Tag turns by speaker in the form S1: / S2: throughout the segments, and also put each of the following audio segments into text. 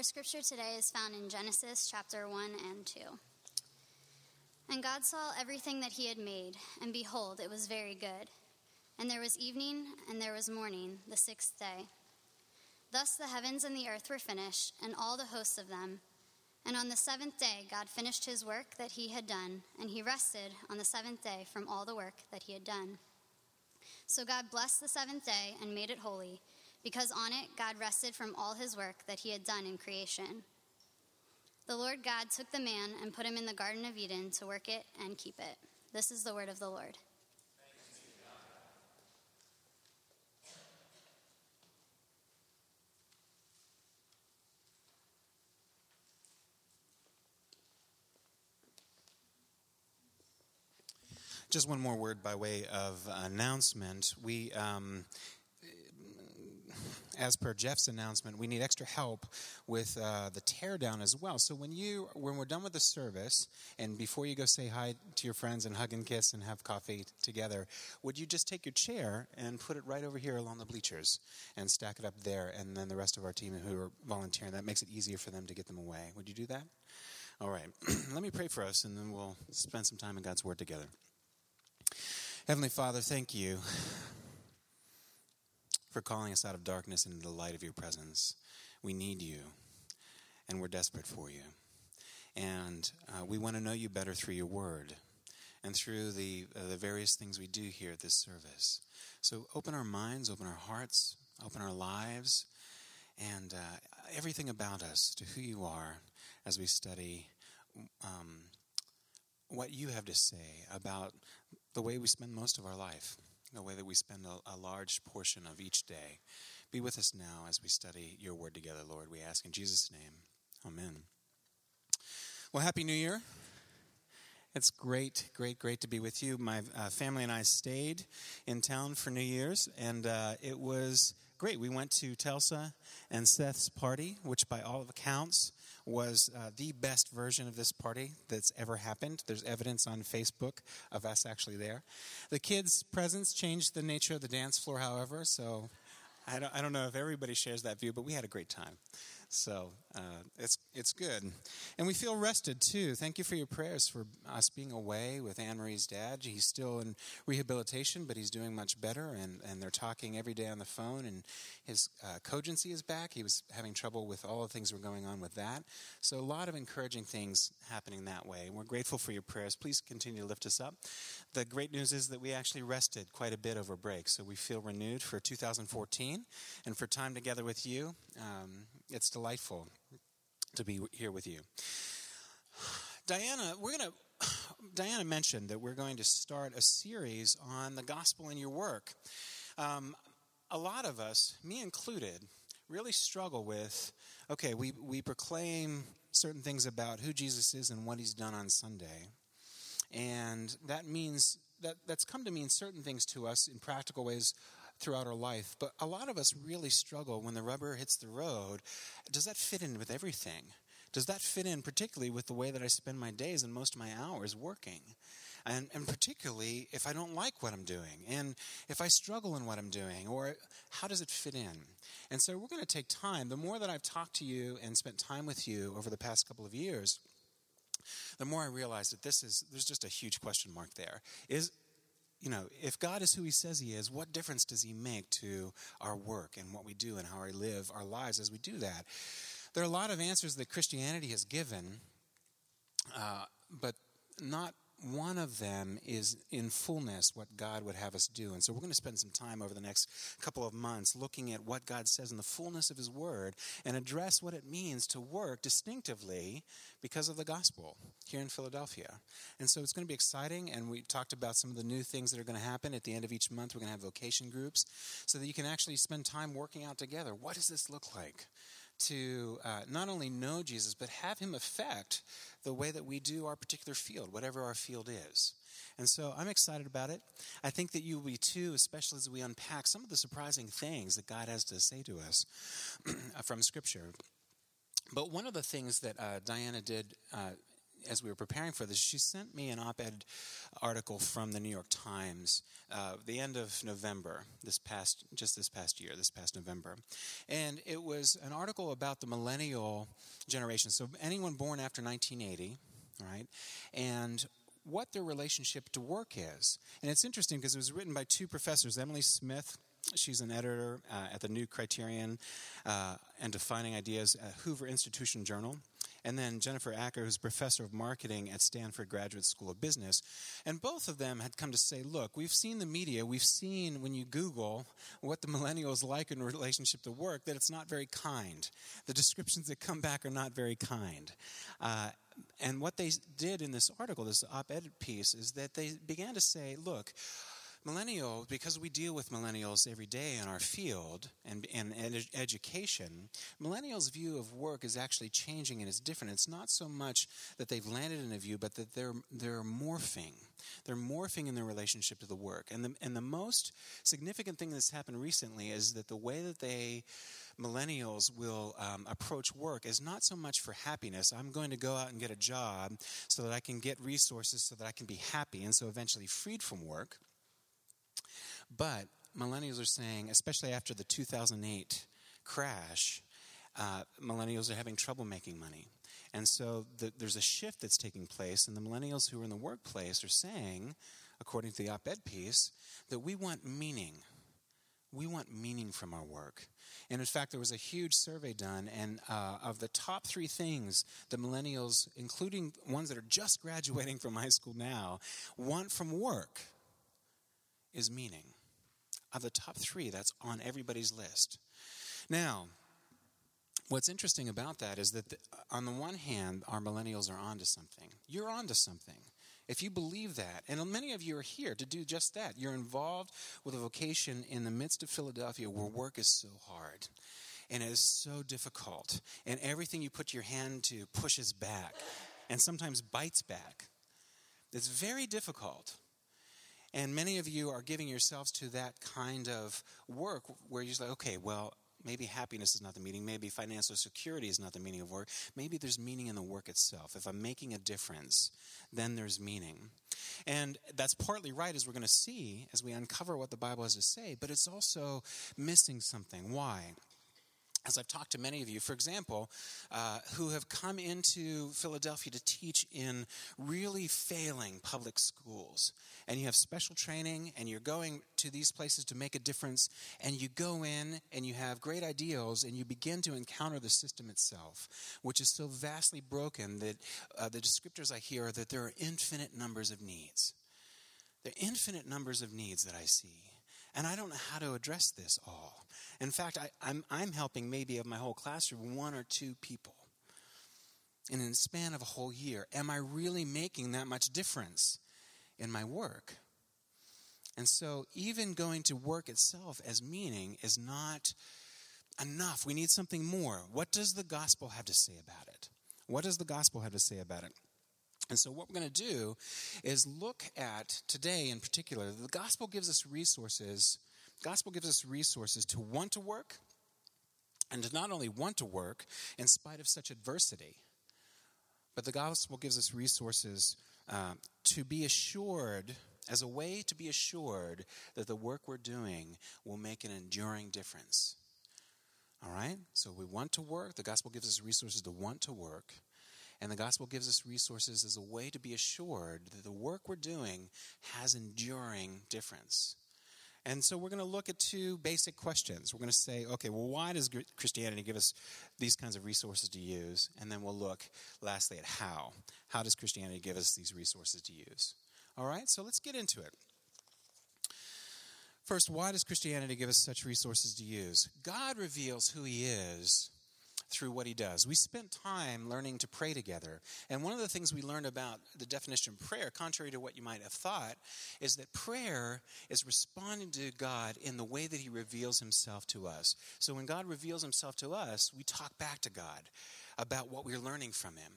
S1: Our scripture today is found in Genesis chapter 1 and 2. And God saw everything that he had made, and behold, it was very good. And there was evening, and there was morning, the sixth day. Thus the heavens and the earth were finished, and all the hosts of them. And on the seventh day, God finished his work that he had done, and he rested on the seventh day from all the work that he had done. So God blessed the seventh day and made it holy, because on it God rested from all his work that he had done in creation. The Lord God took the man and put him in the Garden of Eden to work it and keep it. This is the word of the Lord.
S2: Just one more word by way of announcement. We, um, as per Jeff's announcement, we need extra help with uh, the teardown as well. So when you, when we're done with the service, and before you go say hi to your friends and hug and kiss and have coffee together, would you just take your chair and put it right over here along the bleachers and stack it up there, and then the rest of our team who are volunteering, that makes it easier for them to get them away. Would you do that? All right. Let me pray for us, and then we'll spend some time in God's Word together. Heavenly Father, thank you for calling us out of darkness into the light of your presence. We need you, and we're desperate for you. And uh, we want to know you better through your word and through the, uh, the various things we do here at this service. So open our minds, open our hearts, open our lives, and uh, everything about us to who you are as we study um, what you have to say about the way we spend most of our life, the way that we spend a, a, large portion of each day. Be with us now as we study your word together, Lord. We ask in Jesus' name. Amen. Well, Happy New Year. It's great, great, great to be with you. My uh, family and I stayed in town for New Year's, and uh, it was great. We went to Telsa and Seth's party, which, by all accounts, was uh, the best version of this party that's ever happened. There's evidence on Facebook of us actually there. The kids' presence changed the nature of the dance floor, however, so I don't, I don't know if everybody shares that view, but we had a great time. So uh, it's it's good, and we feel rested too. Thank you for your prayers for us being away with Anne Marie's dad. He's still in rehabilitation, but he's doing much better, and and they're talking every day on the phone. And his uh, cogency is back. He was having trouble with all the things were going on with that. So a lot of encouraging things happening that way. And we're grateful for your prayers. Please continue to lift us up. The great news is that we actually rested quite a bit over break, so we feel renewed for 2014 and for time together with you. Um, it's delightful to be here with you. Diana, we're going to. Diana mentioned that we're going to start a series on the gospel in your work. Um, a lot of us, me included, really struggle with okay, we, we proclaim certain things about who Jesus is and what he's done on Sunday. And that means that, that's come to mean certain things to us in practical ways throughout our life. But a lot of us really struggle when the rubber hits the road. Does that fit in with everything? Does that fit in particularly with the way that I spend my days and most of my hours working? And, and particularly if I don't like what I'm doing and if I struggle in what I'm doing, or how does it fit in? And so we're going to take time. The more that I've talked to you and spent time with you over the past couple of years, the more I realize that this is, there's just a huge question mark there. Is, you know, if God is who He says He is, what difference does He make to our work and what we do and how we live our lives as we do that? There are a lot of answers that Christianity has given, uh, but not one of them is in fullness what God would have us do. And so we're going to spend some time over the next couple of months looking at what God says in the fullness of His Word and address what it means to work distinctively because of the gospel here in Philadelphia. And so it's going to be exciting. And we talked about some of the new things that are going to happen at the end of each month. We're going to have vocation groups so that you can actually spend time working out together. What does this look like? To uh, not only know Jesus, but have him affect the way that we do our particular field, whatever our field is. And so I'm excited about it. I think that you will be too, especially as we unpack some of the surprising things that God has to say to us from Scripture. But one of the things that uh, Diana did uh, as we were preparing for this, she sent me an op ed article from the New York Times, uh, the end of November, this past, just this past year, this past November. And it was an article about the millennial generation. So anyone born after 1980, right? And what their relationship to work is. And it's interesting because it was written by two professors, Emily Smith She's an editor uh, at the New Criterion uh, and Defining Ideas Hoover Institution Journal. And then Jennifer Aaker, who's professor of marketing at Stanford Graduate School of Business. And both of them had come to say, look, we've seen the media, we've seen when you Google what the millennials like in relationship to work, that it's not very kind. The descriptions that come back are not very kind. Uh, and what they did in this article, this op ed piece, is that they began to say, look, millennials, because we deal with millennials every day in our field and, and ed- education, millennials' view of work is actually changing and it's different. It's not so much that they've landed in a view, but that they're, they're morphing. They're morphing in their relationship to the work. And the, and the most significant thing that's happened recently is that the way that they millennials will um, approach work is not so much for happiness. I'm going to go out and get a job so that I can get resources so that I can be happy and so eventually freed from work. But millennials are saying, especially after the 2008 crash, uh, millennials are having trouble making money. And so the, there's a shift that's taking place, and the millennials who are in the workplace are saying, according to the op ed piece, that we want meaning. We want meaning from our work. And in fact, there was a huge survey done, and uh, of the top three things the millennials, including ones that are just graduating from high school now, want from work is meaning of the top three that's on everybody's list. Now, what's interesting about that is that the, on the one hand, our millennials are onto something. You're onto something. If you believe that, and many of you are here to do just that, you're involved with a vocation in the midst of Philadelphia where work is so hard and it is so difficult, and everything you put your hand to pushes back and sometimes bites back. It's very difficult. And many of you are giving yourselves to that kind of work where you're like, okay, well, maybe happiness is not the meaning. Maybe financial security is not the meaning of work. Maybe there's meaning in the work itself. If I'm making a difference, then there's meaning. And that's partly right, as we're going to see as we uncover what the Bible has to say, but it's also missing something. Why? As I've talked to many of you, for example, uh, who have come into Philadelphia to teach in really failing public schools, and you have special training, and you're going to these places to make a difference, and you go in and you have great ideals, and you begin to encounter the system itself, which is so vastly broken that uh, the descriptors I hear are that there are infinite numbers of needs. There are infinite numbers of needs that I see. And I don't know how to address this all. In fact, I, am I'm, I'm helping maybe of my whole classroom one or two people. And in the span of a whole year, am I really making that much difference in my work? And so, even going to work itself as meaning is not enough. We need something more. What does the gospel have to say about it? What does the gospel have to say about it? And so, what we're going to do is look at today in particular. The gospel gives us resources gospel gives us resources to want to work and to not only want to work in spite of such adversity, but the gospel gives us resources uh, to be assured, as a way to be assured that the work we're doing will make an enduring difference. All right? So we want to work. The gospel gives us resources to want to work. And the gospel gives us resources as a way to be assured that the work we're doing has enduring difference. And so we're going to look at two basic questions. We're going to say, okay, well, why does Christianity give us these kinds of resources to use? And then we'll look lastly at how. How does Christianity give us these resources to use? All right, so let's get into it. First, why does Christianity give us such resources to use? God reveals who He is through what he does. We spent time learning to pray together. And one of the things we learned about the definition of prayer, contrary to what you might have thought, is that prayer is responding to God in the way that he reveals himself to us. So when God reveals himself to us, we talk back to God about what we're learning from him.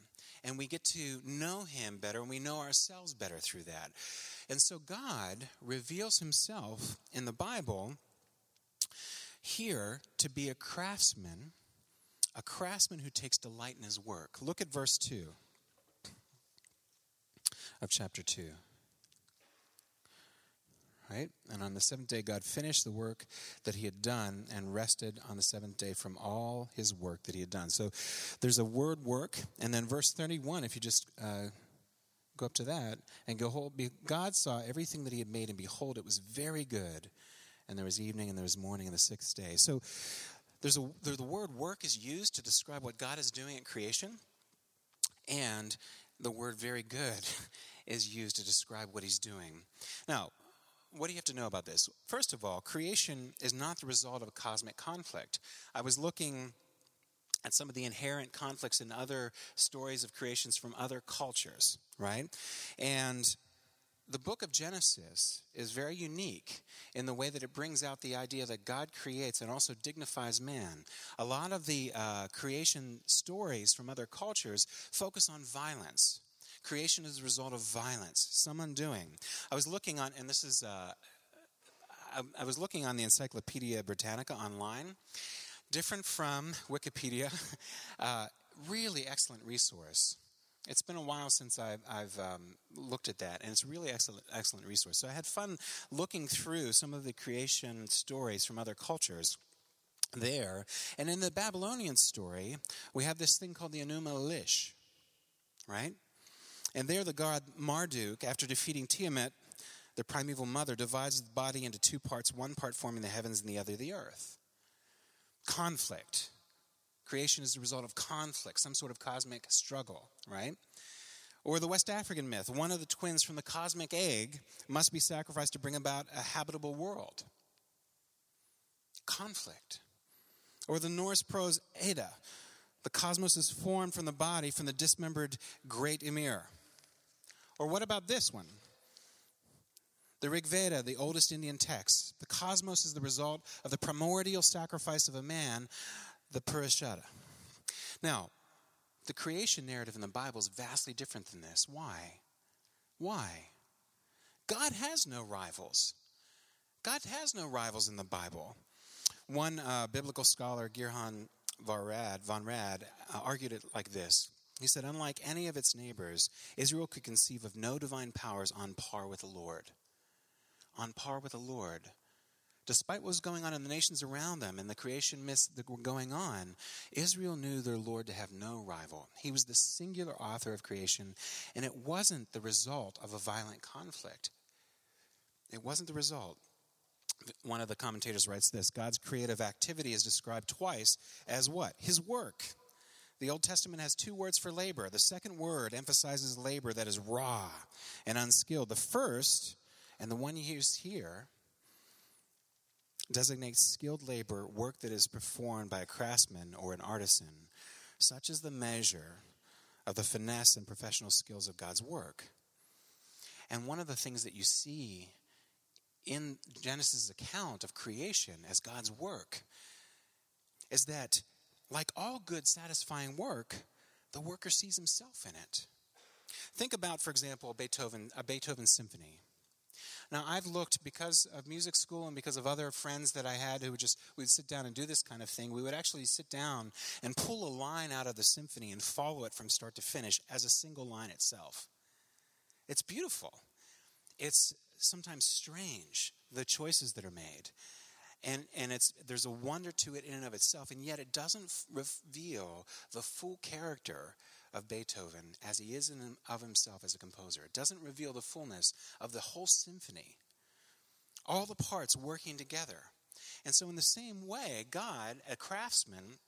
S2: And we get to know him better and we know ourselves better through that. And so God reveals himself in the Bible here to be a craftsman a craftsman who takes delight in his work. Look at verse 2. of chapter 2. Right? And on the seventh day, God finished the work that he had done and rested on the seventh day from all his work that he had done. So there's a word work. And then verse 31, if you just uh, go up to that and go, God saw everything that he had made, and behold, it was very good. And there was evening and there was morning and the sixth day. So there's a, the word work is used to describe what God is doing at creation. And the word very good is used to describe what he's doing. Now, what do you have to know about this? First of all, creation is not the result of a cosmic conflict. I was looking at some of the inherent conflicts in other stories of creations from other cultures, right? And the book of Genesis is very unique in the way that it brings out the idea that God creates and also dignifies man. A lot of the uh, creation stories from other cultures focus on violence. Creation is a result of violence, some undoing. I was looking on, and this is, uh, I, I was looking on the Encyclopedia Britannica online, different from Wikipedia, uh, really excellent resource. It's been a while since I've, I've um, looked at that, and it's a really excellent, excellent resource. So I had fun looking through some of the creation stories from other cultures there. And in the Babylonian story, we have this thing called the Enuma Elish, right? And there, the god Marduk, after defeating Tiamat, the primeval mother, divides the body into two parts, one part forming the heavens and the other the earth. Conflict. Creation is the result of conflict, some sort of cosmic struggle, right? Or the West African myth one of the twins from the cosmic egg must be sacrificed to bring about a habitable world. Conflict. Or the Norse prose Edda the cosmos is formed from the body from the dismembered great Ymir. Or what about this one? The Rig Veda, the oldest Indian text. The cosmos is the result of the primordial sacrifice of a man, the Purusharta. Now, the creation narrative in the Bible is vastly different than this. Why? Why? God has no rivals. God has no rivals in the Bible. One uh, biblical scholar, Rad, von Rad uh, argued it like this he said, Unlike any of its neighbors, Israel could conceive of no divine powers on par with the Lord. On par with the Lord. Despite what was going on in the nations around them and the creation myths that were going on, Israel knew their Lord to have no rival. He was the singular author of creation, and it wasn't the result of a violent conflict. It wasn't the result. One of the commentators writes this God's creative activity is described twice as what? His work. The Old Testament has two words for labor. The second word emphasizes labor that is raw and unskilled. The first, and the one used here, designates skilled labor, work that is performed by a craftsman or an artisan. Such is the measure of the finesse and professional skills of God's work. And one of the things that you see in Genesis' account of creation as God's work is that like all good, satisfying work, the worker sees himself in it. Think about, for example, Beethoven, a Beethoven symphony. Now, I've looked because of music school and because of other friends that I had who would just would sit down and do this kind of thing. We would actually sit down and pull a line out of the symphony and follow it from start to finish as a single line itself. It's beautiful. It's sometimes strange the choices that are made and and it's there's a wonder to it in and of itself and yet it doesn't reveal the full character of Beethoven as he is in of himself as a composer it doesn't reveal the fullness of the whole symphony all the parts working together and so in the same way God a craftsman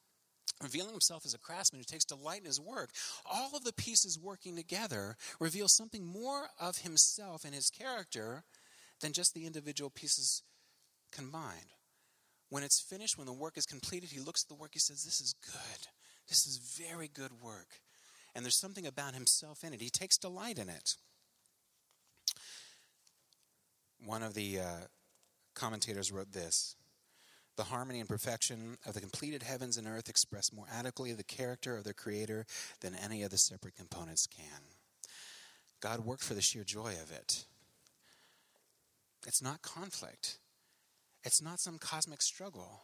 S2: revealing himself as a craftsman who takes delight in his work, all of the pieces working together reveal something more of himself and his character than just the individual pieces combined. When it's finished, when the work is completed, he looks at the work, he says, This is good. This is very good work. And there's something about himself in it. He takes delight in it. One of the uh, commentators wrote this The harmony and perfection of the completed heavens and earth express more adequately the character of their Creator than any of the separate components can. God worked for the sheer joy of it. It's not conflict. It's not some cosmic struggle.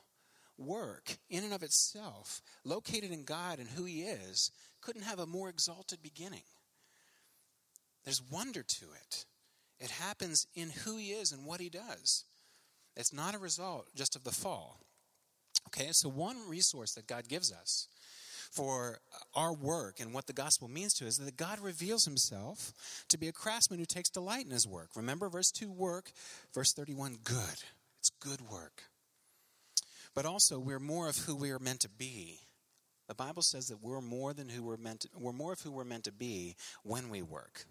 S2: Work, in and of itself, located in God and who He is, couldn't have a more exalted beginning. there's wonder to it. It happens in who he is and what he does. It's not a result just of the fall. Okay, so one resource that God gives us for our work and what the gospel means to us is that God reveals himself to be a craftsman who takes delight in his work. Remember, verse 2 work, verse 31 good. It's good work. But also, we're more of who we are meant to be. The Bible says that we're more than who we're meant to, we're more of who we're meant to be when we work.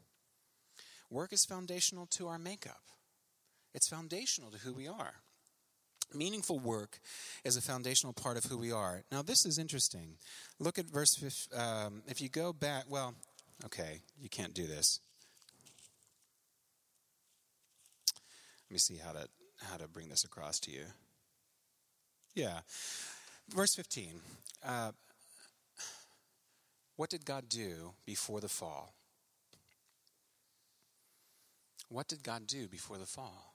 S2: Work is foundational to our makeup. It's foundational to who we are. Meaningful work is a foundational part of who we are. Now, this is interesting. Look at verse, um, if you go back, well, okay, you can't do this. Let me see how to, how to bring this across to you. Yeah. Verse 15. Uh, what did God do before the fall? What did God do before the fall?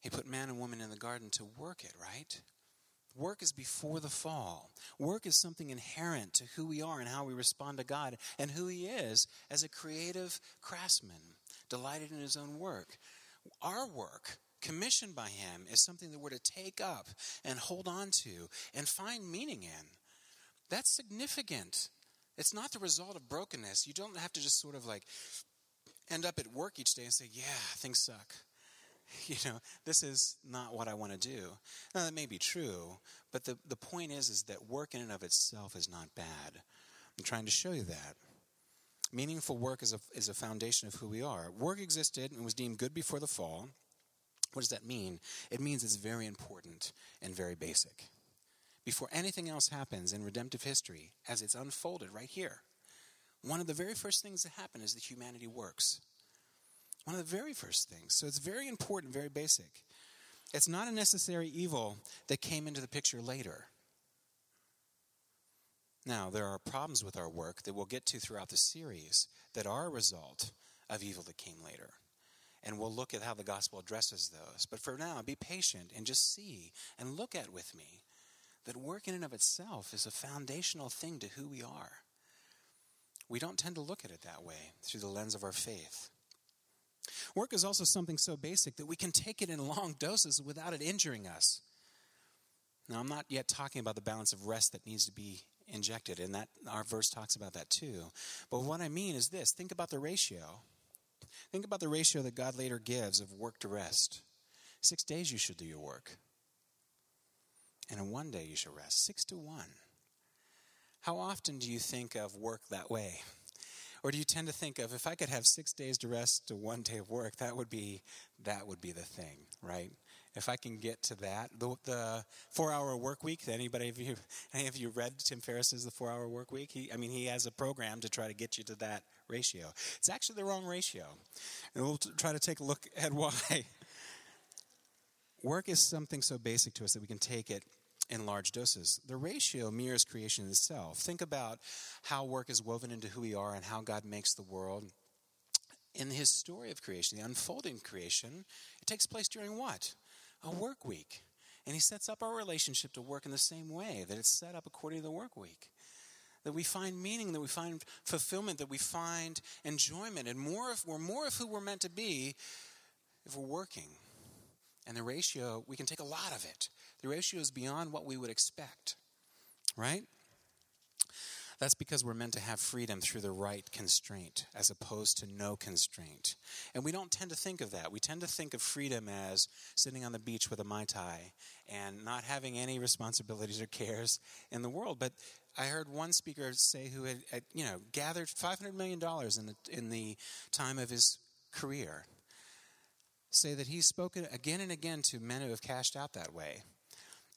S2: He put man and woman in the garden to work it, right? Work is before the fall. Work is something inherent to who we are and how we respond to God and who He is as a creative craftsman, delighted in His own work. Our work, commissioned by Him, is something that we're to take up and hold on to and find meaning in. That's significant. It's not the result of brokenness. You don't have to just sort of like end up at work each day and say, Yeah, things suck. you know, this is not what I want to do. Now, that may be true, but the, the point is, is that work in and of itself is not bad. I'm trying to show you that. Meaningful work is a, is a foundation of who we are. Work existed and was deemed good before the fall. What does that mean? It means it's very important and very basic. Before anything else happens in redemptive history, as it's unfolded right here, one of the very first things that happen is that humanity works. One of the very first things. So it's very important, very basic. It's not a necessary evil that came into the picture later. Now, there are problems with our work that we'll get to throughout the series that are a result of evil that came later. And we'll look at how the gospel addresses those. But for now, be patient and just see and look at with me that work in and of itself is a foundational thing to who we are. We don't tend to look at it that way through the lens of our faith. Work is also something so basic that we can take it in long doses without it injuring us. Now, I'm not yet talking about the balance of rest that needs to be injected, and that our verse talks about that too. But what I mean is this think about the ratio. Think about the ratio that God later gives of work to rest. Six days you should do your work, and in one day you should rest. Six to one. How often do you think of work that way? Or do you tend to think of if I could have six days to rest to one day of work, that would be that would be the thing, right? If I can get to that, the, the four-hour work week. Anybody of you, any of you read Tim Ferriss's The Four Hour Work Week? He, I mean, he has a program to try to get you to that ratio. It's actually the wrong ratio, and we'll t- try to take a look at why. Work is something so basic to us that we can take it in large doses. The ratio mirrors creation itself. Think about how work is woven into who we are and how God makes the world. In his story of creation, the unfolding creation, it takes place during what? A work week. And he sets up our relationship to work in the same way, that it's set up according to the work week. That we find meaning, that we find fulfillment, that we find enjoyment, and more we're more of who we're meant to be if we're working. And the ratio, we can take a lot of it. The ratio is beyond what we would expect, right? That's because we're meant to have freedom through the right constraint as opposed to no constraint. And we don't tend to think of that. We tend to think of freedom as sitting on the beach with a Mai Tai and not having any responsibilities or cares in the world. But I heard one speaker say who had, you know, gathered $500 million in the, in the time of his career say that he's spoken again and again to men who have cashed out that way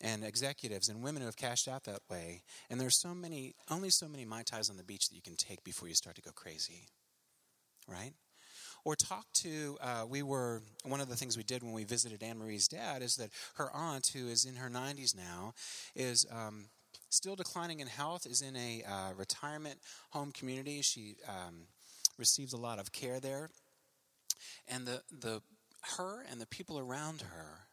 S2: and executives and women who have cashed out that way. And there's so many, only so many Mai Tais on the beach that you can take before you start to go crazy, right? Or talk to, uh, we were, one of the things we did when we visited Anne Marie's dad is that her aunt, who is in her 90s now, is um, still declining in health, is in a uh, retirement home community. She um, receives a lot of care there. And the, the, her and the people around her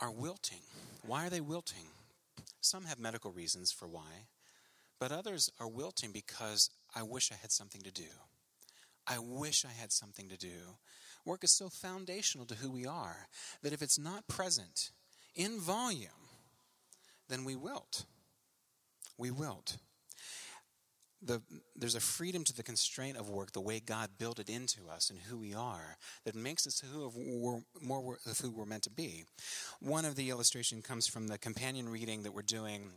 S2: are wilting. Why are they wilting? Some have medical reasons for why, but others are wilting because I wish I had something to do. I wish I had something to do. Work is so foundational to who we are that if it's not present in volume, then we wilt. We wilt. The, there's a freedom to the constraint of work, the way God built it into us and who we are, that makes us who we're, more of who we're meant to be. One of the illustration comes from the companion reading that we're doing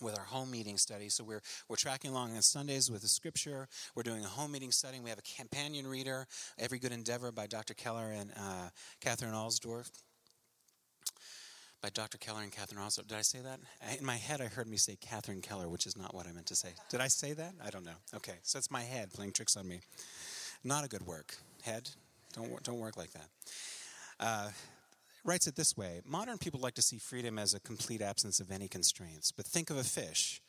S2: with our home meeting study. So we're, we're tracking along on Sundays with the scripture. We're doing a home meeting study. We have a companion reader, Every Good Endeavor by Dr. Keller and uh, Katherine Alsdorf. By Dr. Keller and Katherine Alsdorf. Did I say that? In my head, I heard me say Catherine Keller, which is not what I meant to say. Did I say that? I don't know. Okay, so it's my head playing tricks on me. Not a good work. Head, don't, don't work like that. Uh, writes it this way Modern people like to see freedom as a complete absence of any constraints. But think of a fish.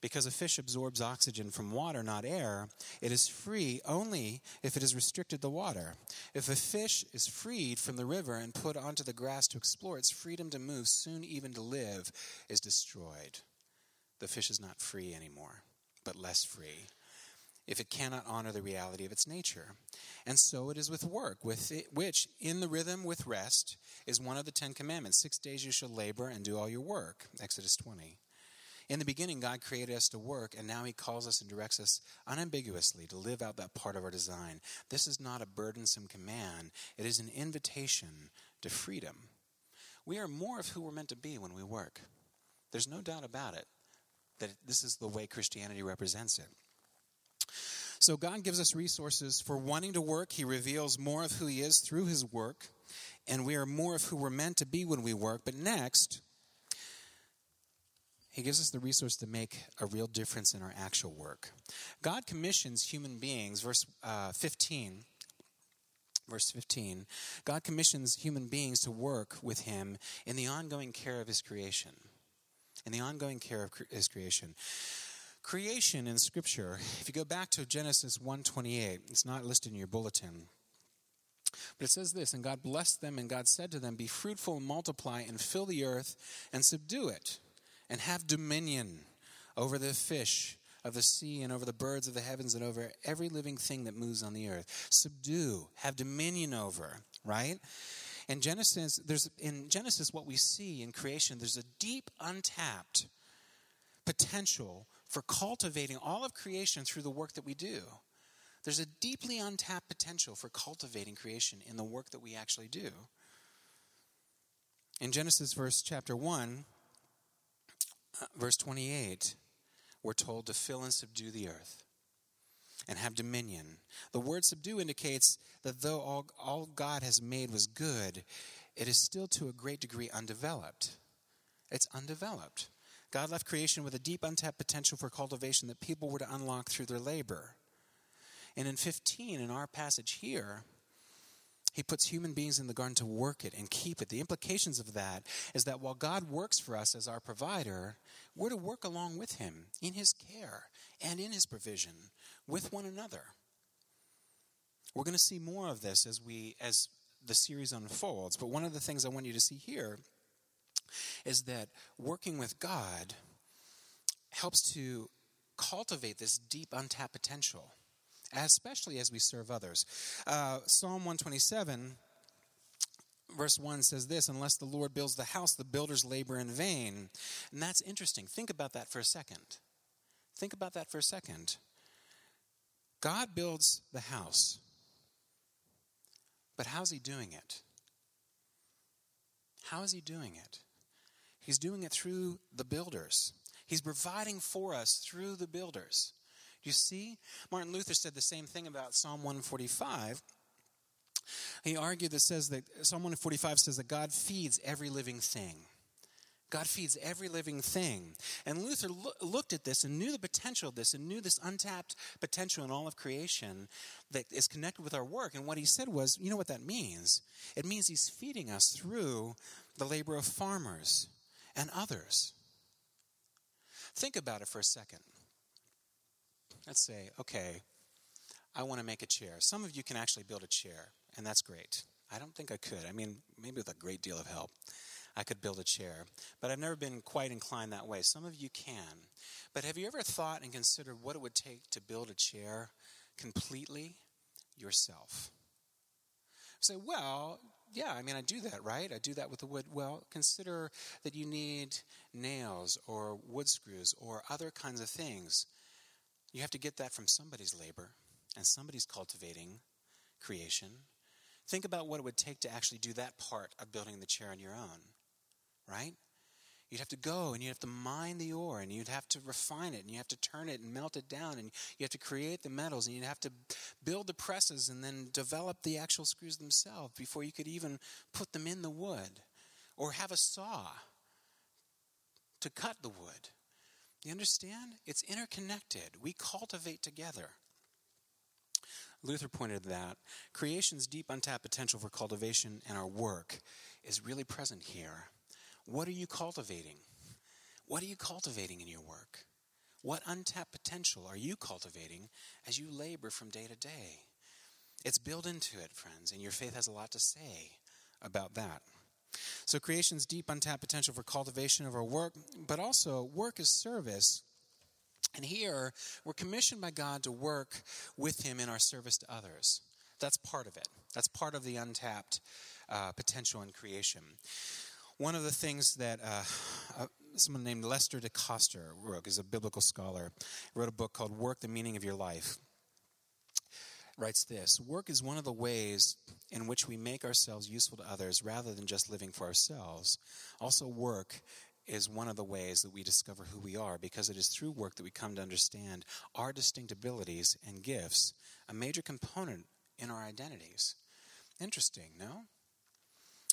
S2: Because a fish absorbs oxygen from water, not air, it is free only if it has restricted the water. If a fish is freed from the river and put onto the grass to explore, its freedom to move, soon even to live, is destroyed. The fish is not free anymore, but less free if it cannot honor the reality of its nature. And so it is with work, with it, which, in the rhythm with rest, is one of the Ten Commandments. Six days you shall labor and do all your work. Exodus 20. In the beginning, God created us to work, and now He calls us and directs us unambiguously to live out that part of our design. This is not a burdensome command, it is an invitation to freedom. We are more of who we're meant to be when we work. There's no doubt about it that this is the way Christianity represents it. So God gives us resources for wanting to work. He reveals more of who He is through His work, and we are more of who we're meant to be when we work. But next, He gives us the resource to make a real difference in our actual work. God commissions human beings, verse uh, 15. Verse 15 God commissions human beings to work with Him in the ongoing care of His creation. In the ongoing care of His creation creation in scripture if you go back to genesis 1.28 it's not listed in your bulletin but it says this and god blessed them and god said to them be fruitful and multiply and fill the earth and subdue it and have dominion over the fish of the sea and over the birds of the heavens and over every living thing that moves on the earth subdue have dominion over right in genesis there's in genesis what we see in creation there's a deep untapped potential for cultivating all of creation through the work that we do. There's a deeply untapped potential for cultivating creation in the work that we actually do. In Genesis verse chapter 1, uh, Uh, verse 28, we're told to fill and subdue the earth and have dominion. The word subdue indicates that though all, all God has made was good, it is still to a great degree undeveloped. It's undeveloped. God left creation with a deep untapped potential for cultivation that people were to unlock through their labor. And in 15, in our passage here, he puts human beings in the garden to work it and keep it. The implications of that is that while God works for us as our provider, we're to work along with him in his care and in his provision with one another. We're going to see more of this as we as the series unfolds, but one of the things I want you to see here is that working with God helps to cultivate this deep untapped potential, especially as we serve others. Uh, Psalm 127 verse 1 says this unless the lord builds the house the builders labor in vain and that's interesting think about that for a second think about that for a second god builds the house but how's he doing it how is he doing it He's doing it through the builders. He's providing for us through the builders. Do you see? Martin Luther said the same thing about Psalm 145. He argued that says that Psalm 145 says that God feeds every living thing. God feeds every living thing. And Luther lo- looked at this and knew the potential of this and knew this untapped potential in all of creation that is connected with our work. And what he said was, you know what that means? It means he's feeding us through the labor of farmers and others. Think about it for a second. Let's say, okay, I want to make a chair. Some of you can actually build a chair, and that's great. I don't think I could. I mean, maybe with a great deal of help. I could build a chair, but I've never been quite inclined that way. Some of you can. But have you ever thought and considered what it would take to build a chair completely yourself? Say, well, yeah, I mean, I do that, right? I do that with the wood. Well, consider that you need nails or wood screws or other kinds of things. You have to get that from somebody's labor, and somebody's cultivating creation. Think about what it would take to actually do that part of building the chair on your own, right? You'd have to go and you'd have to mine the ore and you'd have to refine it and you have to turn it and melt it down and you have to create the metals and you'd have to build the presses and then develop the actual screws themselves before you could even put them in the wood or have a saw to cut the wood. You understand? It's interconnected. We cultivate together. Luther pointed that creation's deep untapped potential for cultivation and our work is really present here. What are you cultivating? What are you cultivating in your work? What untapped potential are you cultivating as you labor from day to day? It's built into it, friends, and your faith has a lot to say about that. So, creation's deep untapped potential for cultivation of our work, but also work is service. And here, we're commissioned by God to work with Him in our service to others. That's part of it. That's part of the untapped uh, potential in creation. One of the things that uh, uh, someone named Lester DeKoster wrote, is a biblical scholar, wrote a book called Work, the Meaning of Your Life. Writes this Work is one of the ways in which we make ourselves useful to others rather than just living for ourselves. Also, work is one of the ways that we discover who we are because it is through work that we come to understand our distinct abilities and gifts, a major component in our identities. Interesting, no?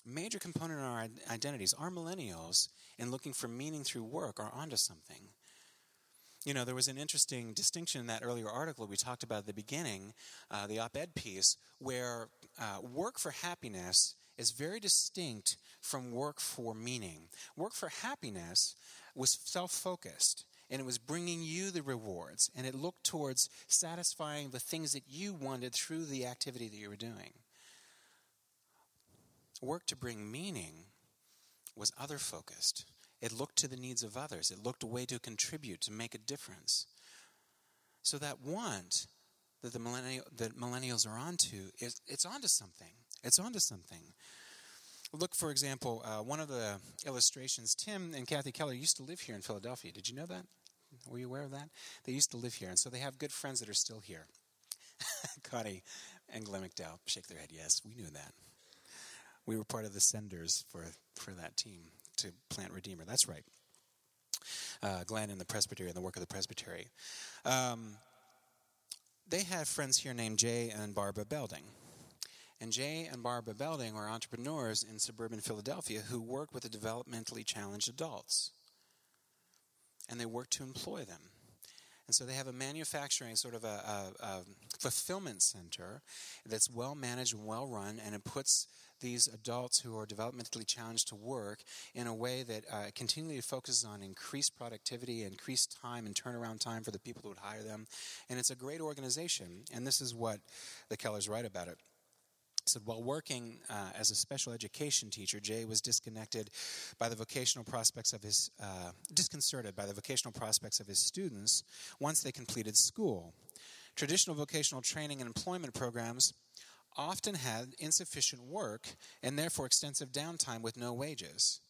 S2: major component in our identities. Our millennials, in looking for meaning through work, are onto something. You know, there was an interesting distinction in that earlier article we talked about at the beginning, uh, the op ed piece, where uh, work for happiness is very distinct from work for meaning. Work for happiness was self focused and it was bringing you the rewards and it looked towards satisfying the things that you wanted through the activity that you were doing work to bring meaning was other focused. It looked to the needs of others, it looked a way to contribute, to make a difference. So that want that the millennial, that millennials are onto, is, it's onto something. It's onto something. Look, for example, uh, one of the illustrations, Tim and Kathy Keller used to live here in Philadelphia. Did you know that? Were you aware of that? They used to live here, and so they have good friends that are still here. Connie and Glenn McDowell shake their head, yes, we knew that we were part of the senders for, for that team to plant Redeemer. That's right. Uh, Glenn in the presbytery and the work of the presbytery. Um, they had friends here named Jay and Barbara Belding. And Jay and Barbara Belding are entrepreneurs in suburban Philadelphia who work with the developmentally challenged adults. And they work to employ them. And so they have a manufacturing, sort of a, a, a fulfillment center that's well managed and well run, and it puts these adults who are developmentally challenged to work in a way that uh, continually focuses on increased productivity, increased time, and turnaround time for the people who would hire them. And it's a great organization. And this is what the Kellers write about it said while working uh, as a special education teacher, Jay was disconnected by the vocational prospects of his, uh, disconcerted by the vocational prospects of his students once they completed school. Traditional vocational training and employment programs often had insufficient work and therefore extensive downtime with no wages.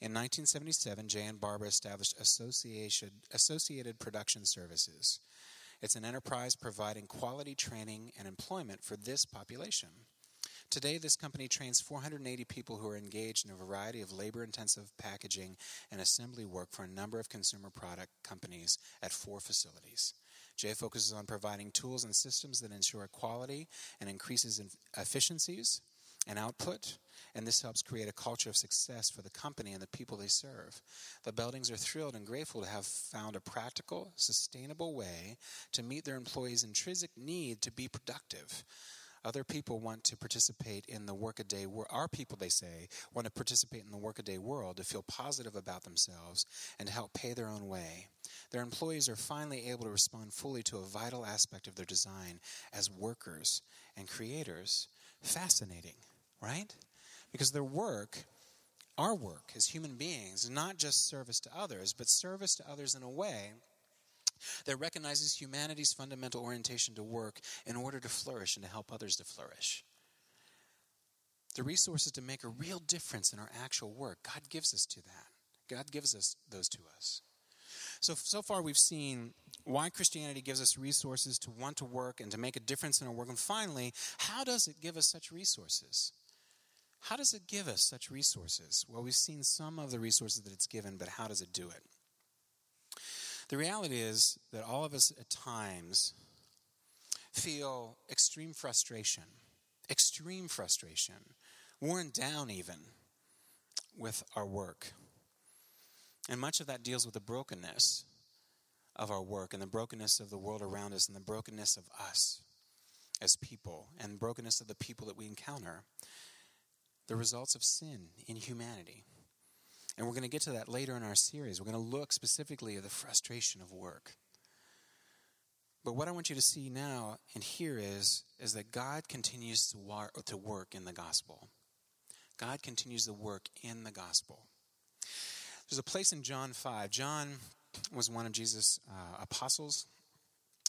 S2: In 1977, Jay and Barbara established Associated Production Services. It's an enterprise providing quality training and employment for this population. Today, this company trains 480 people who are engaged in a variety of labor intensive packaging and assembly work for a number of consumer product companies at four facilities. Jay focuses on providing tools and systems that ensure quality and increases in efficiencies and output, and this helps create a culture of success for the company and the people they serve. The Beldings are thrilled and grateful to have found a practical, sustainable way to meet their employees' intrinsic need to be productive. Other people want to participate in the workaday world. Our people, they say, want to participate in the workaday world to feel positive about themselves and to help pay their own way. Their employees are finally able to respond fully to a vital aspect of their design as workers and creators. Fascinating, right? Because their work our work as human beings not just service to others, but service to others in a way that recognizes humanity's fundamental orientation to work in order to flourish and to help others to flourish. The resources to make a real difference in our actual work, God gives us to that. God gives us those to us. So, so far we've seen why Christianity gives us resources to want to work and to make a difference in our work. And finally, how does it give us such resources? How does it give us such resources? Well, we've seen some of the resources that it's given, but how does it do it? The reality is that all of us at times feel extreme frustration, extreme frustration, worn down even with our work. And much of that deals with the brokenness of our work and the brokenness of the world around us and the brokenness of us as people and brokenness of the people that we encounter. The results of sin in humanity. And we're going to get to that later in our series. We're going to look specifically at the frustration of work. But what I want you to see now and hear is, is that God continues to, war- to work in the gospel. God continues to work in the gospel. There's a place in John 5. John was one of Jesus' uh, apostles,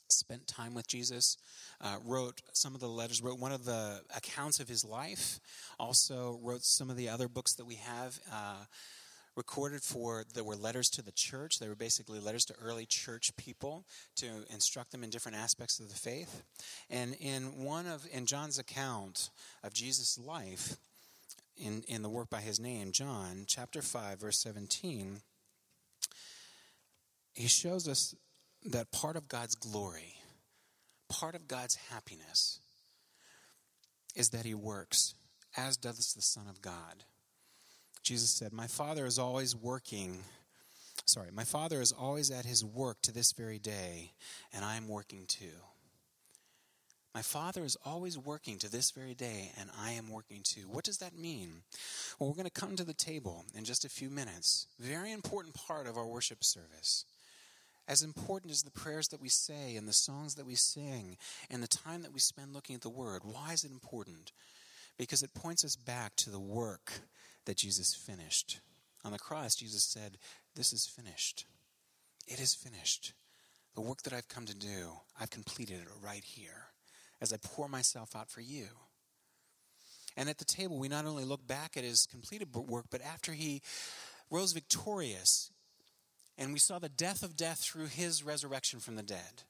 S2: spent time with Jesus, uh, wrote some of the letters, wrote one of the accounts of his life, also wrote some of the other books that we have. Uh, recorded for there were letters to the church. They were basically letters to early church people to instruct them in different aspects of the faith. And in one of in John's account of Jesus' life, in, in the work by his name, John, chapter 5, verse 17, he shows us that part of God's glory, part of God's happiness, is that he works, as does the Son of God. Jesus said, My Father is always working. Sorry, my Father is always at his work to this very day, and I am working too. My Father is always working to this very day, and I am working too. What does that mean? Well, we're going to come to the table in just a few minutes. Very important part of our worship service. As important as the prayers that we say and the songs that we sing and the time that we spend looking at the Word. Why is it important? Because it points us back to the work that Jesus finished. On the cross, Jesus said, This is finished. It is finished. The work that I've come to do, I've completed it right here as I pour myself out for you. And at the table, we not only look back at his completed work, but after he rose victorious, and we saw the death of death through his resurrection from the dead.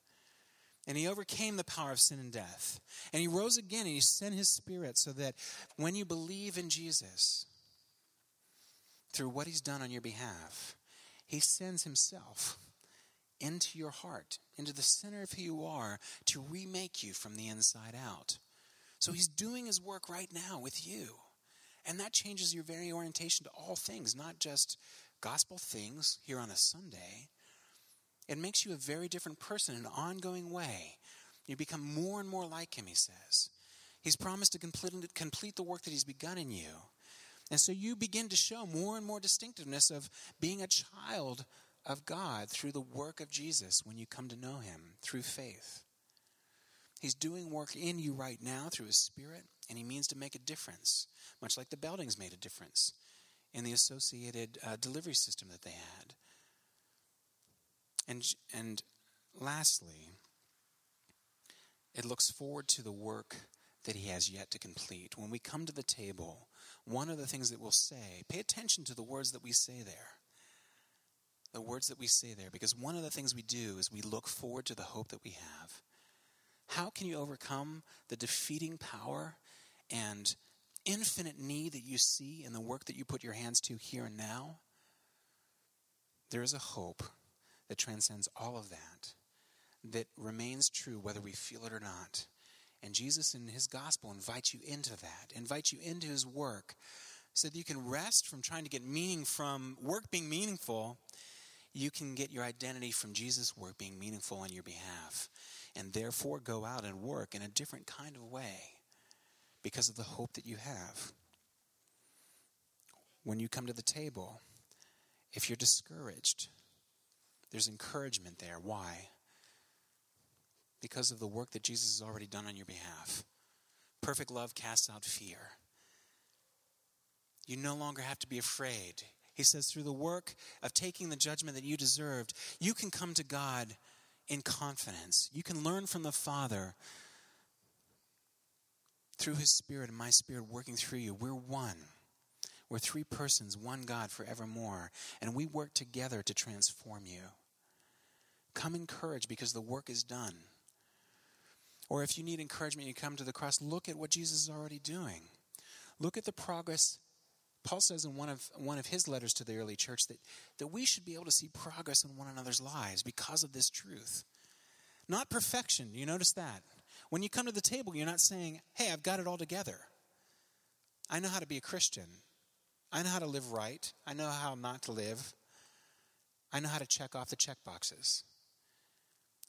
S2: And he overcame the power of sin and death. And he rose again, and he sent his spirit so that when you believe in Jesus, through what he's done on your behalf, he sends himself into your heart, into the center of who you are, to remake you from the inside out. So he's doing his work right now with you. And that changes your very orientation to all things, not just gospel things here on a Sunday. It makes you a very different person in an ongoing way. You become more and more like him, he says. He's promised to complete, complete the work that he's begun in you. And so you begin to show more and more distinctiveness of being a child of God through the work of Jesus when you come to know him through faith. He's doing work in you right now through his spirit, and he means to make a difference, much like the Beldings made a difference in the associated uh, delivery system that they had. And, and lastly, it looks forward to the work that he has yet to complete. When we come to the table, one of the things that we'll say, pay attention to the words that we say there. The words that we say there, because one of the things we do is we look forward to the hope that we have. How can you overcome the defeating power and infinite need that you see in the work that you put your hands to here and now? There is a hope that transcends all of that, that remains true whether we feel it or not. And Jesus in his gospel invites you into that, invites you into his work so that you can rest from trying to get meaning from work being meaningful. You can get your identity from Jesus' work being meaningful on your behalf, and therefore go out and work in a different kind of way because of the hope that you have. When you come to the table, if you're discouraged, there's encouragement there. Why? because of the work that Jesus has already done on your behalf. Perfect love casts out fear. You no longer have to be afraid. He says, through the work of taking the judgment that you deserved, you can come to God in confidence. You can learn from the Father through His Spirit and my Spirit working through you. We're one. We're three persons, one God forevermore, and we work together to transform you. Come in courage because the work is done. Or if you need encouragement, you come to the cross, look at what Jesus is already doing. Look at the progress. Paul says in one of, one of his letters to the early church that, that we should be able to see progress in one another's lives because of this truth. Not perfection. You notice that? When you come to the table, you're not saying, hey, I've got it all together. I know how to be a Christian. I know how to live right. I know how not to live. I know how to check off the check boxes.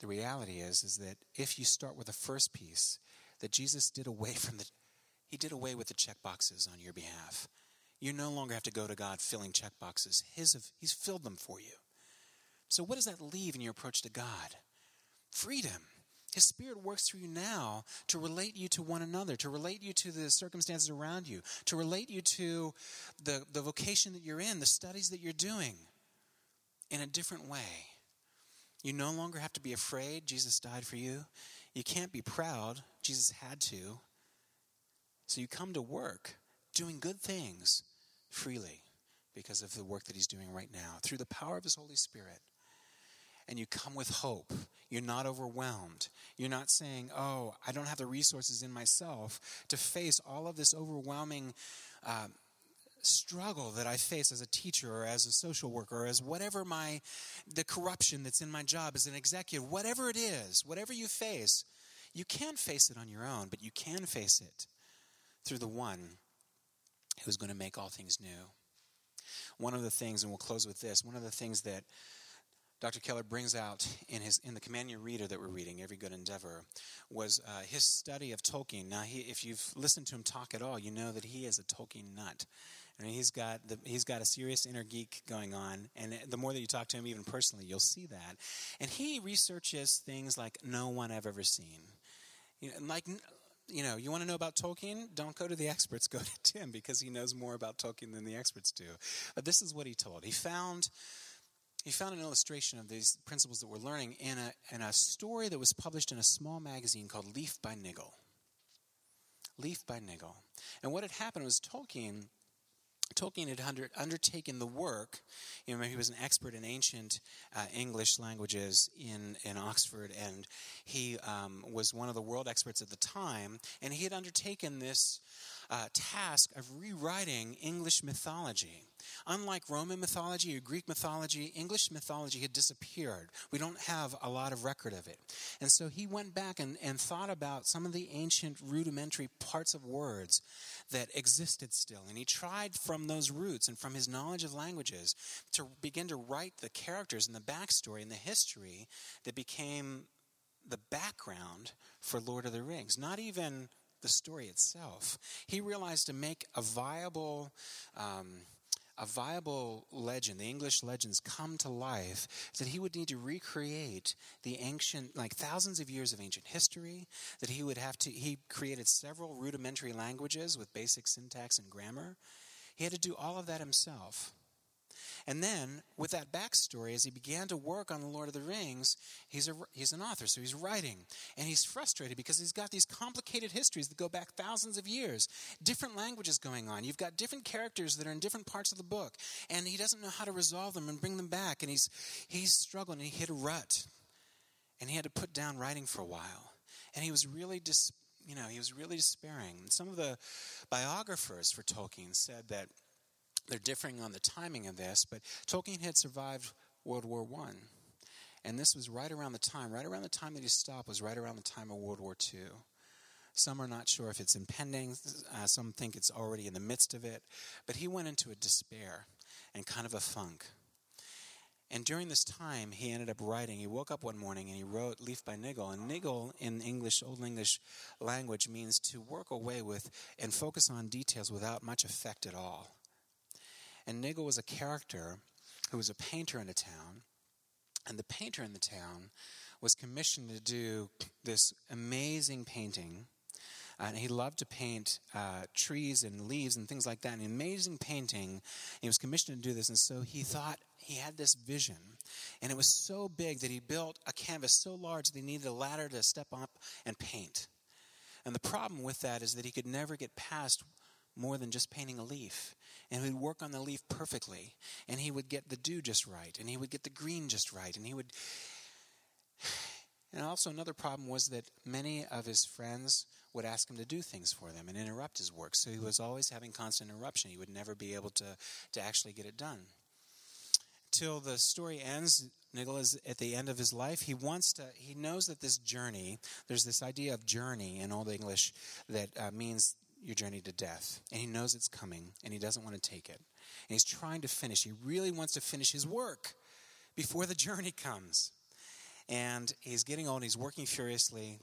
S2: The reality is, is that if you start with the first piece, that Jesus did away from the he did away with the check boxes on your behalf. You no longer have to go to God filling check boxes. His he's filled them for you. So what does that leave in your approach to God? Freedom. His Spirit works through you now to relate you to one another, to relate you to the circumstances around you, to relate you to the, the vocation that you're in, the studies that you're doing in a different way. You no longer have to be afraid. Jesus died for you. You can't be proud. Jesus had to. So you come to work doing good things freely because of the work that He's doing right now through the power of His Holy Spirit. And you come with hope. You're not overwhelmed. You're not saying, oh, I don't have the resources in myself to face all of this overwhelming. Uh, struggle that I face as a teacher or as a social worker or as whatever my the corruption that's in my job as an executive, whatever it is, whatever you face, you can't face it on your own, but you can face it through the one who's going to make all things new. One of the things, and we'll close with this, one of the things that Dr. Keller brings out in his in the Command Reader that we're reading, Every Good Endeavor, was uh, his study of Tolkien. Now, he, if you've listened to him talk at all, you know that he is a Tolkien nut. I mean, he's got the, he's got a serious inner geek going on, and the more that you talk to him, even personally, you'll see that. And he researches things like no one I've ever seen. You know, like you know, you want to know about Tolkien? Don't go to the experts. Go to Tim because he knows more about Tolkien than the experts do. But this is what he told. He found he found an illustration of these principles that we're learning in a in a story that was published in a small magazine called Leaf by Niggle. Leaf by Niggle. And what had happened was Tolkien Tolkien had under, undertaken the work. You know, he was an expert in ancient uh, English languages in, in Oxford, and he um, was one of the world experts at the time. And he had undertaken this uh, task of rewriting English mythology. Unlike Roman mythology or Greek mythology, English mythology had disappeared. We don't have a lot of record of it. And so he went back and, and thought about some of the ancient rudimentary parts of words that existed still. And he tried from those roots and from his knowledge of languages to begin to write the characters and the backstory and the history that became the background for Lord of the Rings. Not even the story itself. He realized to make a viable. Um, a viable legend, the English legends come to life, that he would need to recreate the ancient, like thousands of years of ancient history, that he would have to, he created several rudimentary languages with basic syntax and grammar. He had to do all of that himself. And then, with that backstory, as he began to work on The Lord of the Rings, he's, a, he's an author, so he's writing. And he's frustrated because he's got these complicated histories that go back thousands of years, different languages going on. You've got different characters that are in different parts of the book, and he doesn't know how to resolve them and bring them back. And he's, he's struggling, and he hit a rut. And he had to put down writing for a while. And he was really dis, you know, he was really despairing. Some of the biographers for Tolkien said that they're differing on the timing of this, but Tolkien had survived World War One. And this was right around the time, right around the time that he stopped was right around the time of World War II. Some are not sure if it's impending, uh, some think it's already in the midst of it. But he went into a despair and kind of a funk. And during this time, he ended up writing. He woke up one morning and he wrote Leaf by Niggle. And Niggle in English, Old English language, means to work away with and focus on details without much effect at all. And Niggle was a character who was a painter in a town. And the painter in the town was commissioned to do this amazing painting and he loved to paint uh, trees and leaves and things like that. An amazing painting. He was commissioned to do this, and so he thought he had this vision, and it was so big that he built a canvas so large that he needed a ladder to step up and paint. And the problem with that is that he could never get past more than just painting a leaf. And he would work on the leaf perfectly. And he would get the dew just right. And he would get the green just right. And he would. And also, another problem was that many of his friends would ask him to do things for them and interrupt his work. So he was always having constant interruption. He would never be able to, to actually get it done. Till the story ends, Nigel is at the end of his life. He wants to, he knows that this journey, there's this idea of journey in Old English that uh, means your journey to death. And he knows it's coming and he doesn't want to take it. And he's trying to finish. He really wants to finish his work before the journey comes. And he's getting old, he's working furiously.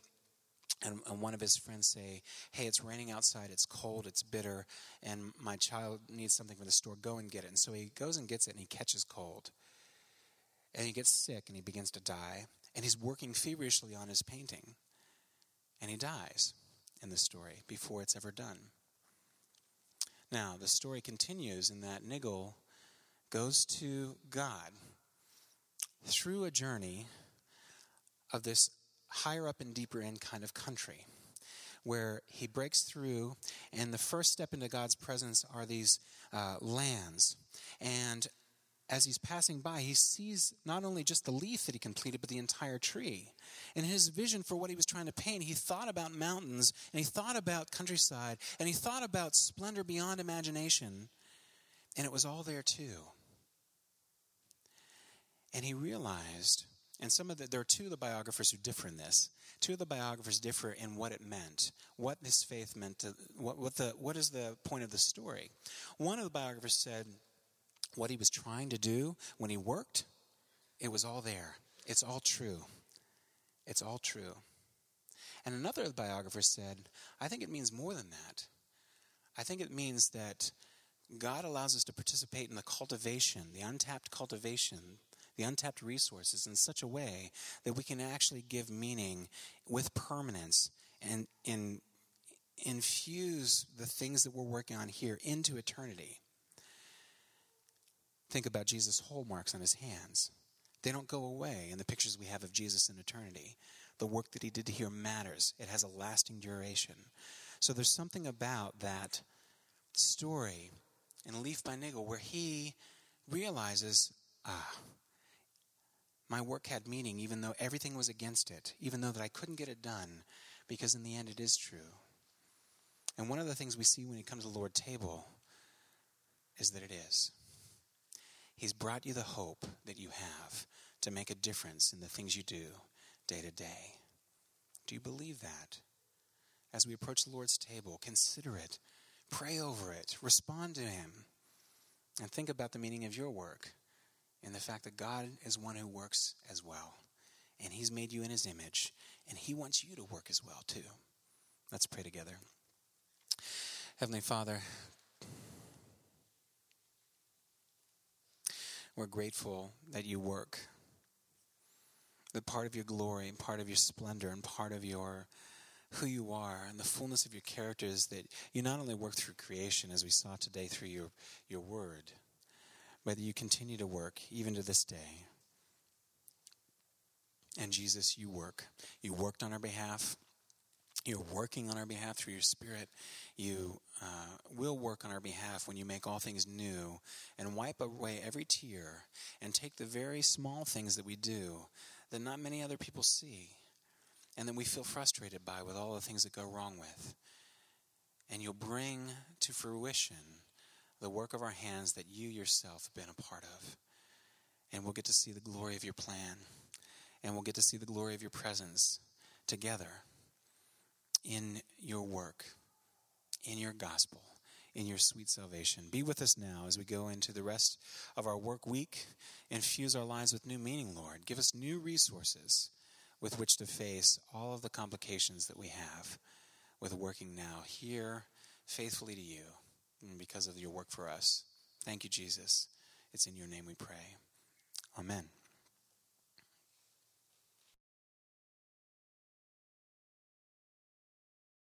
S2: And, and, one of his friends say, "Hey, it's raining outside. It's cold. It's bitter, and my child needs something from the store. Go and get it." And so he goes and gets it, and he catches cold, and he gets sick, and he begins to die. And he's working feverishly on his painting, and he dies in the story before it's ever done. Now, the story continues in that Nigel goes to God through a journey of this higher up and deeper in kind of country where he breaks through, and the first step into God's presence are these uh, lands. And as he's passing by, he sees not only just the leaf that he completed, but the entire tree. And in his vision for what he was trying to paint, he thought about mountains, and he thought about countryside, and he thought about splendor beyond imagination, and it was all there too. And he realized, and some of the, there are two of the biographers who differ in this. Two of the biographers differ in what it meant, what this faith meant, to, what, what, the, what is the point of the story. One of the biographers said, what he was trying to do when he worked, it was all there. It's all true. It's all true. And another biographer said, I think it means more than that. I think it means that God allows us to participate in the cultivation, the untapped cultivation, the untapped resources in such a way that we can actually give meaning with permanence and in, infuse the things that we're working on here into eternity. Think about Jesus' hole marks on his hands. They don't go away in the pictures we have of Jesus in eternity. The work that he did here matters, it has a lasting duration. So there's something about that story in Leaf by Nigel where he realizes, ah, my work had meaning even though everything was against it, even though that I couldn't get it done, because in the end it is true. And one of the things we see when it comes to the Lord's table is that it is. He's brought you the hope that you have to make a difference in the things you do day to day. Do you believe that? As we approach the Lord's table, consider it, pray over it, respond to Him, and think about the meaning of your work and the fact that God is one who works as well. And He's made you in His image, and He wants you to work as well, too. Let's pray together. Heavenly Father, We're grateful that you work. That part of your glory and part of your splendor and part of your who you are and the fullness of your character is that you not only work through creation as we saw today through your, your word, but that you continue to work even to this day. And Jesus, you work. You worked on our behalf. You're working on our behalf through your Spirit. You uh, will work on our behalf when you make all things new and wipe away every tear and take the very small things that we do that not many other people see and that we feel frustrated by with all the things that go wrong with. And you'll bring to fruition the work of our hands that you yourself have been a part of. And we'll get to see the glory of your plan. And we'll get to see the glory of your presence together in your work, in your gospel, in your sweet salvation. Be with us now as we go into the rest of our work week. Infuse our lives with new meaning, Lord. Give us new resources with which to face all of the complications that we have with working now here faithfully to you and because of your work for us. Thank you, Jesus. It's in your name we pray. Amen.